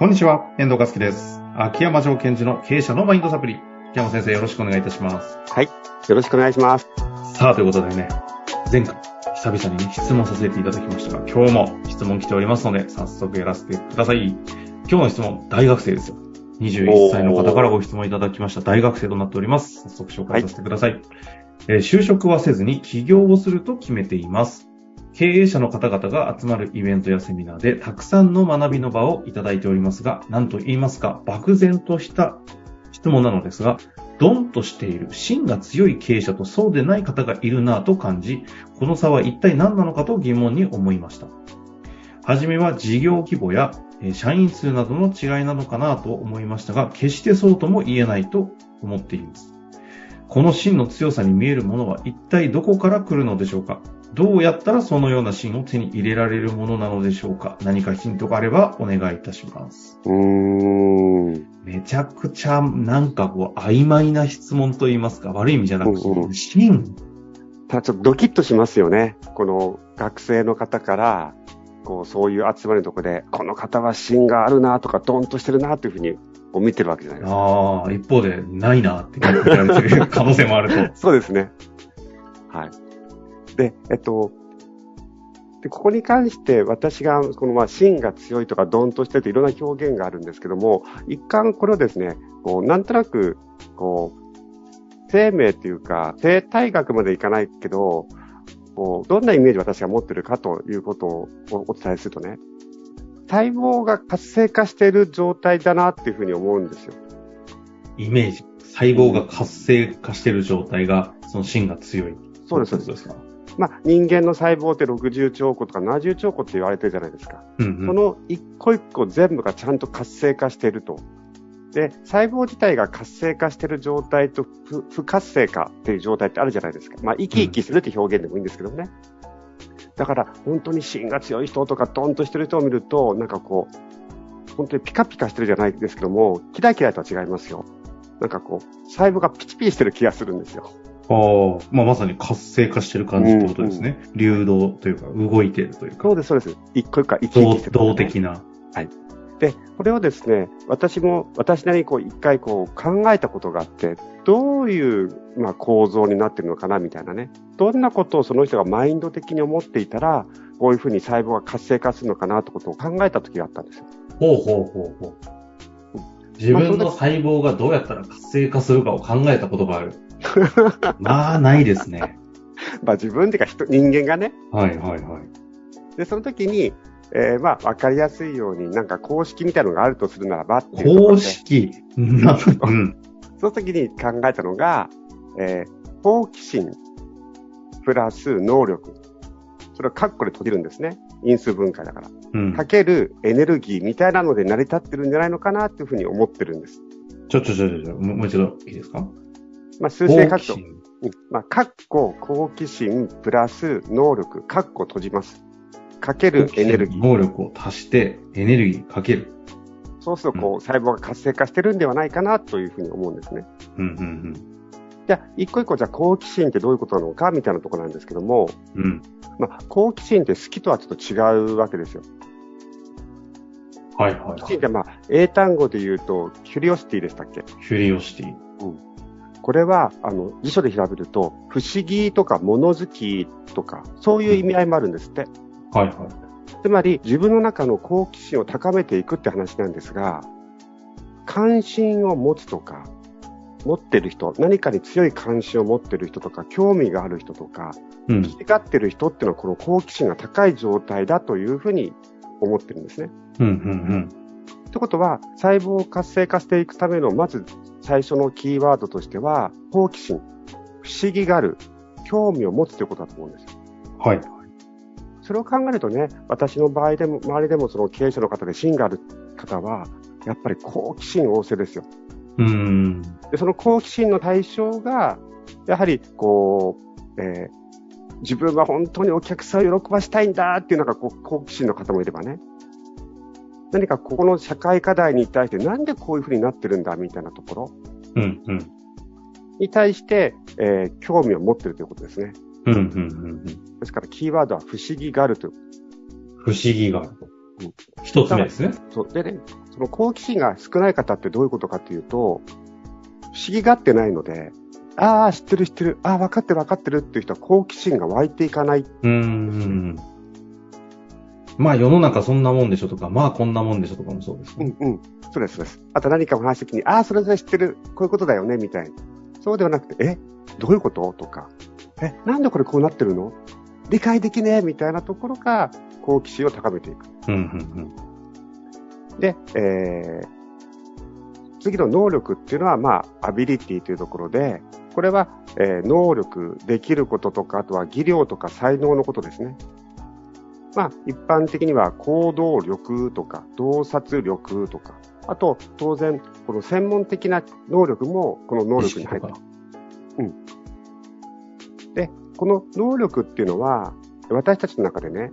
こんにちは、遠藤和樹です。秋山城賢治の経営者のマインドサプリ。秋山先生、よろしくお願いいたします。はい。よろしくお願いします。さあ、ということでね、前回、久々にね、質問させていただきましたが、今日も質問来ておりますので、早速やらせてください。今日の質問、大学生ですよ。21歳の方からご質問いただきました。大学生となっております。早速紹介させてください。えー就職はせずに起業をすると決めています。経営者の方々が集まるイベントやセミナーでたくさんの学びの場をいただいておりますが、何と言いますか、漠然とした質問なのですが、ドンとしている芯が強い経営者とそうでない方がいるなぁと感じ、この差は一体何なのかと疑問に思いました。はじめは事業規模や社員数などの違いなのかなと思いましたが、決してそうとも言えないと思っています。この芯の強さに見えるものは一体どこから来るのでしょうかどうやったらそのような芯を手に入れられるものなのでしょうか？何かヒントがあればお願いいたします。うーん。めちゃくちゃなんかこう曖昧な質問と言いますか、悪い意味じゃなくうんうんて、芯ただちょっとドキッとしますよね。この学生の方から、こう、そういう集まりのとこで、この方は芯があるなとか、ドンとしてるなというふうに見てるわけじゃないですか。ああ、一方で、ないなって言われてる可能性もあると。そうですね。はい。で、えっと、で、ここに関して私が、このまあ、芯が強いとか、ドンとしてていろんな表現があるんですけども、一貫これをですね、こう、なんとなく、こう、生命というか、生態学までいかないけど、こう、どんなイメージを私が持ってるかということをお伝えするとね、細胞が活性化している状態だなっていうふうに思うんですよ。イメージ。細胞が活性化している状態が、その芯が強い。そうです、そうです。まあ、人間の細胞って60兆個とか70兆個って言われてるじゃないですか。うんうん。その一個一個全部がちゃんと活性化していると。で、細胞自体が活性化している状態と不不活性化っていう状態ってあるじゃないですか。まあ、生き生きするって表現でもいいんですけどもね。だから、本当に芯が強い人とかドンとしてる人を見ると、なんかこう、本当にピカピカしてるじゃないですけども、キラキラとは違いますよ。なんかこう、細胞がピチピチしてる気がするんですよ。ああ、まあまさに活性化してる感じってことですね。流動というか、動いてるというかそう、です、そうです。一個一個が生き生動きしてる、ね。動的な。で、これをですね、私も、私なりにこう一回こう考えたことがあって、どういう、まあ、構造になってるのかなみたいなね。どんなことをその人がマインド的に思っていたら、こういうふうに細胞が活性化するのかなってことを考えた時があったんですよ。ほうほうほうほう。自分の細胞がどうやったら活性化するかを考えたことがある。まあ、ないですね。まあ自分っていうか人、人間がね。はいはいはい。で、その時に、えーまあわかりやすいようになんか公式みたいなのがあるとするならばっていう公で。式。なうん。その時に考えたのが、えー、好奇心プラス能力。それをカッコで閉じるんですね。因数分解だから。うん。かけるエネルギーみたいなので成り立ってるんじゃないのかなっていうふうに思ってるんです。ちょちょちょちょもう一度いいですか？まあ、数字で書くと。好奇心うんまあ、カッコ好奇心プラス能力、カッコ閉じます。かけるエネルギー。能力を足して、エネルギーかける。そうすると、こう、細胞が活性化してるんではないかなというふうに思うんですね。うんうんじゃあ、一個一個、じゃあ、好奇心ってどういうことなのかみたいなところなんですけども、うん。うん。まあ、好奇心って好きとはちょっと違うわけですよ。はいはいはい。好奇心って、まあ、英単語で言うと、キュリオシティでしたっけ？キュリオシティ。これは、あの、辞書で調べると、不思議とか物好きとか、そういう意味合いもあるんですって。はいはい。つまり、自分の中の好奇心を高めていくって話なんですが、関心を持つとか、持ってる人、何かに強い関心を持ってる人とか、興味がある人とか、うん。気がってる人っていうのは、この好奇心が高い状態だというふうに思ってるんですね。うんうんってことは、細胞を活性化していくための、まず最初のキーワードとしては、好奇心、不思議がある、興味を持つということだと思うんですよ。うん。はい。それを考えるとね、私の場合でも、周りでもその経営者の方で芯がある方は、やっぱり好奇心旺盛ですよ。うーん。で、その好奇心の対象が、やはり、こう、えー自分は本当にお客さんを喜ばしたいんだっていうのがこう好奇心の方もいればね、何かここの社会課題に対してなんでこういうふうになってるんだみたいなところうんうん。に対して、えー興味を持ってるということですね。うんうんうんうん。ですからキーワードは不思議があるという。不思議があるとうん。一つ目ですね。そう。でね、その好奇心が少ない方ってどういうことかっていうと、不思議がってないので、ああ、知ってる知ってる、ああ、分かってる分かってるっていう人は好奇心が湧いていかない。うーん。まあ世の中そんなもんでしょとか、まあこんなもんでしょとかもそうですね。うんうん。そうです、そうです。あと何かお話すときに、ああ、それぞれ知ってる、こういうことだよね、みたいな。そうではなくて、え？どういうこと？とか、え、なんでこれこうなってるの？理解できねえ、みたいなところが好奇心を高めていく。うん、うん、で、えー、次の能力っていうのは、まあ、アビリティというところで、これは、えー能力、できることとか、あとは技量とか才能のことですね。まあ、一般的には行動力とか、洞察力とか、あと、当然、この専門的な能力も、この能うん。力に入ってる意識とかで、この能力っていうのは、私たちの中でね、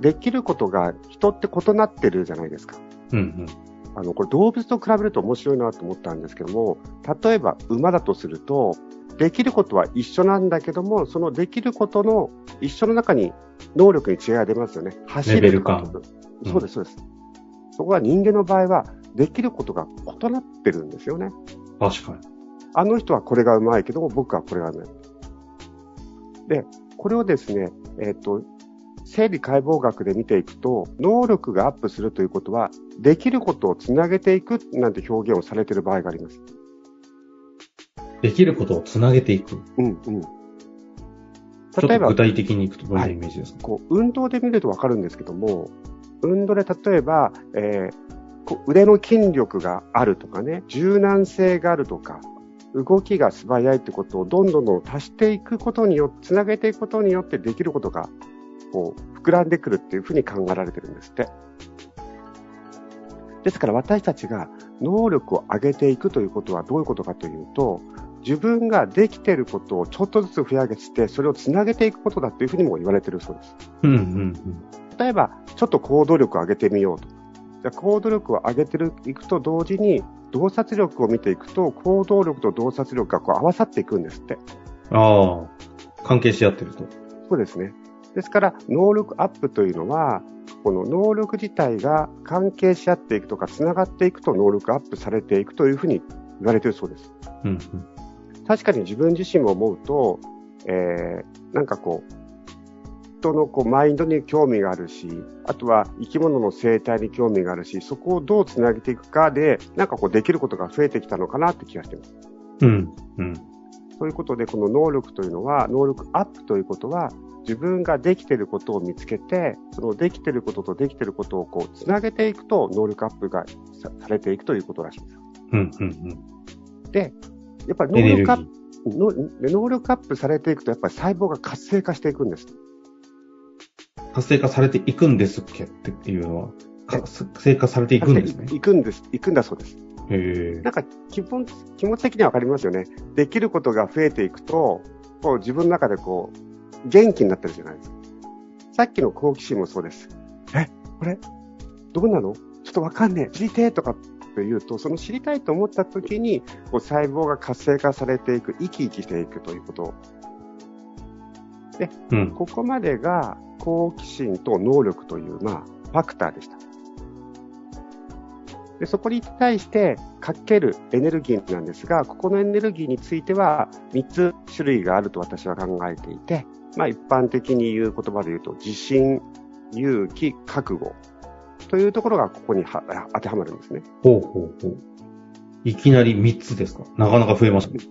できることが人って異なってるじゃないですか。うん、うん。あの、これ動物と比べると面白いなと思ったんですけども、例えば馬だとすると、できることは一緒なんだけども、そのできることの一緒の中に能力に違いが出ますよね。走レベルるとか感。そうです、そうです。そこは人間の場合は、できることが異なってるんですよね。確かに。あの人はこれがうまいけども、僕はこれがうまい。で、これをですね、えっ、と、生理解剖学で見ていくと、能力がアップするということは、できることをつなげていくなんて表現をされている場合があります。できることをつなげていく。うんうん。例えばと具、体的にいくとどういうイメージですか、こう、運動で見るとわかるんですけども、運動で例えば、えーこう腕の筋力があるとかね、柔軟性があるとか、動きが素早いってことをどんどんどん足していくことによって、つなげていくことによってできることが、こう、膨らんでくるっていうふうに考えられてるんですって。ですから私たちが能力を上げていくということはどういうことかというと、自分ができていることをちょっとずつ増やして、それをつなげていくことだっていうふうにも言われてるそうです。うん、うん、例えば、ちょっと行動力を上げてみようと。じゃあ行動力を上げてるいくと同時に、洞察力を見ていくと、行動力と洞察力がこう合わさっていくんですって。うん。ああ。関係し合ってると。そうですね。ですから、能力アップというのは、この能力自体が関係し合っていくとか、つながっていくと能力アップされていくというふうに言われているそうです。うん、確かに自分自身も思うと、えー、なんかこう、人のこうマインドに興味があるし、あとは生き物の生態に興味があるし、そこをどうつなげていくかで、なんかこうできることが増えてきたのかなって気がしています。うん。うん、うん。ということで、この能力というのは、能力アップということは、自分ができていることを見つけて、そのできていることとできていることをこうつなげていくと、能力アップがさされていくということらしいです。うん、うん、で、やっぱり能力アッープ。能力アップされていくと、やっぱり細胞が活性化していくんです。活性化されていくんですっけっていうのは、活性化されていくんですね。いくんです。いくんだそうです。へえなんか気分、気持ち的にはわかりますよね。できることが増えていくと、こう自分の中でこう、元気になってるじゃないですか。さっきの好奇心もそうです。え、これ、どうなの？ちょっとわかんねえ。知りてえとかって言うと、その知りたいと思った時に、こう細胞が活性化されていく、生き生きしていくということ。うん。ここまでが好奇心と能力という、まあ、ファクターでした。でそこに対してかけるエネルギーなんですが、ここのエネルギーについては3つ種類があると私は考えていて、まあ一般的に言う言葉で言うと、自信、勇気、覚悟というところがここには当てはまるんですね。ほうほうほう。いきなり3つですか？なかなか増えましたね。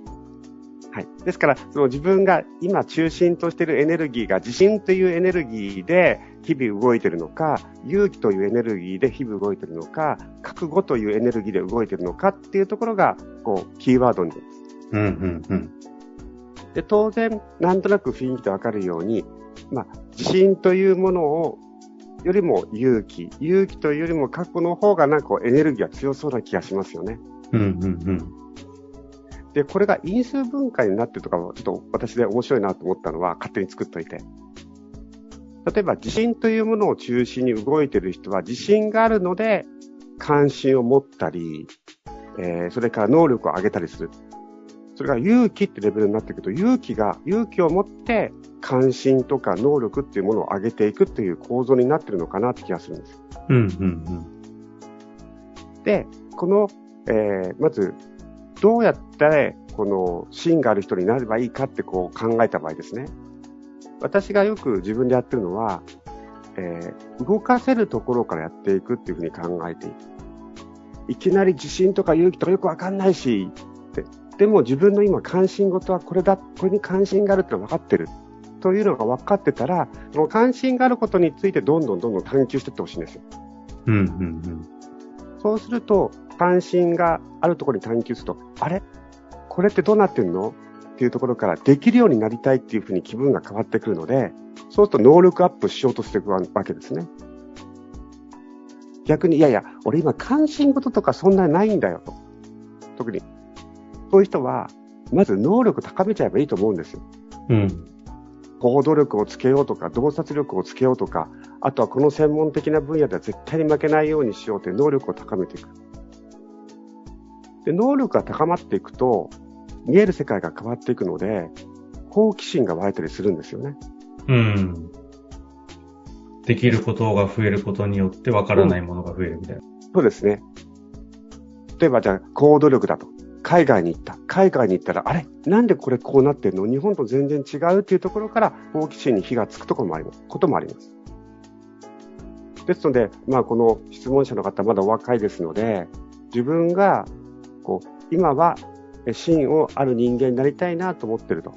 はい。ですから、その自分が今中心としているエネルギーが自信というエネルギーで日々動いているのか、勇気というエネルギーで日々動いているのか、覚悟というエネルギーで動いているのかっていうところが、こう、キーワードになります。うん、うん、うん。で、当然、なんとなく雰囲気でわかるように、まあ、自信というものを、よりも勇気、勇気というよりも覚悟の方がなんかエネルギーが強そうな気がしますよね。うん、うん、うん。で、これが因数分解になってるとかも、ちょっと私で面白いなと思ったのは、勝手に作っといて。例えば、自信というものを中心に動いている人は、自信があるので、関心を持ったり、えーそれから能力を上げたりする。それが勇気ってレベルになっていくと、勇気が、勇気を持って、関心とか能力っていうものを上げていくっていう構造になってるのかなって気がするんです。うん、うん、で、この、えー、まず、どうやってこの芯がある人になればいいかってこう考えた場合ですね。私がよく自分でやってるのは、えー、動かせるところからやっていくっていうふうに考えていく。いきなり自信とか勇気とかよくわかんないし、って。でも自分の今関心事はこれだ、これに関心があるってのは分かってる。というのが分かってたら、その関心があることについてどんどんどんどん探求していってほしいんですよ。うんうんうん。そうすると、関心があるところに探求すると、あれ？これってどうなってんの？っていうところからできるようになりたいっていうふうに気分が変わってくるので、そうすると能力アップしようとしていくわけですね。逆に、いやいや、俺今関心事とかそんなにないんだよと。特に。そういう人は、まず能力高めちゃえばいいと思うんですよ。うん。行動力をつけようとか、洞察力をつけようとか、あとはこの専門的な分野では絶対に負けないようにしようという能力を高めていく。で、能力が高まっていくと、見える世界が変わっていくので、好奇心が湧いたりするんですよね。うん。できることが増えることによって分からないものが増えるみたいな。うん、そうですね。例えばじゃあ、行動力だと。海外に行った。海外に行ったら、あれ？なんでこれこうなってんの？日本と全然違うっていうところから好奇心に火がつくところもあります。こともあります。ですので、まあこの質問者の方まだお若いですので、自分が、こう、今は芯をある人間になりたいなと思ってると。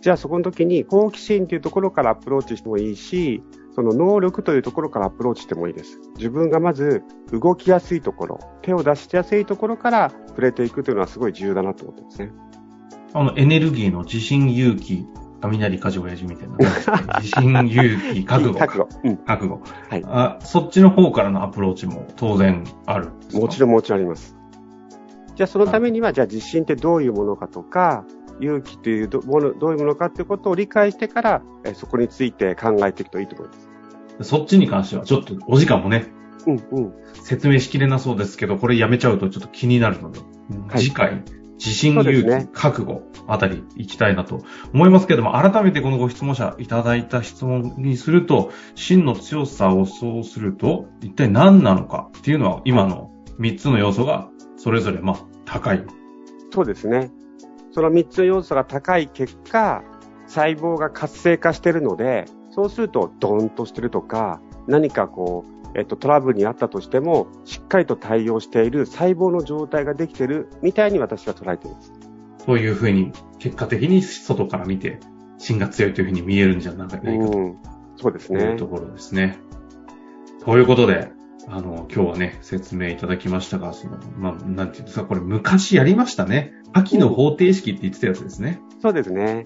じゃあそこの時に好奇心というところからアプローチしてもいいし、その能力というところからアプローチしてもいいです。自分がまず動きやすいところ、手を出しやすいところから触れていくというのはすごい重要だなと思ってますね。あの、エネルギーの自信、勇気、雷、火事、親父みたいな。自信、勇気、覚悟。覚悟。うん、覚悟。はい。あ、そっちの方からのアプローチも当然あるもちろんもちろんあります。じゃあそのためには、じゃあ自信ってどういうものかとか、勇気というもの、どういうものかっていうことを理解してから、えそこについて考えていくといいと思います。そっちに関しては、ちょっとお時間もね、うんうん、説明しきれなそうですけど、これやめちゃうとちょっと気になるので、はい、次回、自信、勇気、ね、覚悟あたり行きたいなと思いますけども、改めてこのご質問者いただいた質問にすると、真の強さをそうすると、一体何なのかっていうのは、今の3つの要素がそれぞれまあ高い。そうですね。その3つの要素が高い結果、細胞が活性化しているので、そうするとドーンとしてるとか、何かこう、えっと、トラブルにあったとしても、しっかりと対応している細胞の状態ができているみたいに私は捉えています。そういうふうに、結果的に外から見て、芯が強いというふうに見えるんじゃないかと。うん、そうですね。というところですね。ということで、あの、今日はね、説明いただきましたが、その、まあ、なんていうんですか、これ昔やりましたね。秋の方程式って言ってたやつですね。そうですね。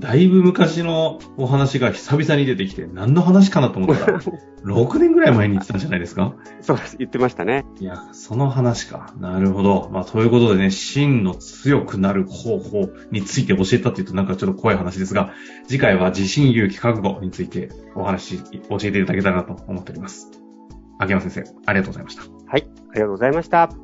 だいぶ昔のお話が久々に出てきて、何の話かなと思ったら、6年ぐらい前に言ってたんじゃないですか？そうです、言ってましたね。いや、その話か。なるほど。まあ、ということでね、真の強くなる方法について教えたって言うとなんかちょっと怖い話ですが、次回は自信、勇気、覚悟についてお話、教えていただけたらなと思っております。秋山先生、ありがとうございました。はい、ありがとうございました。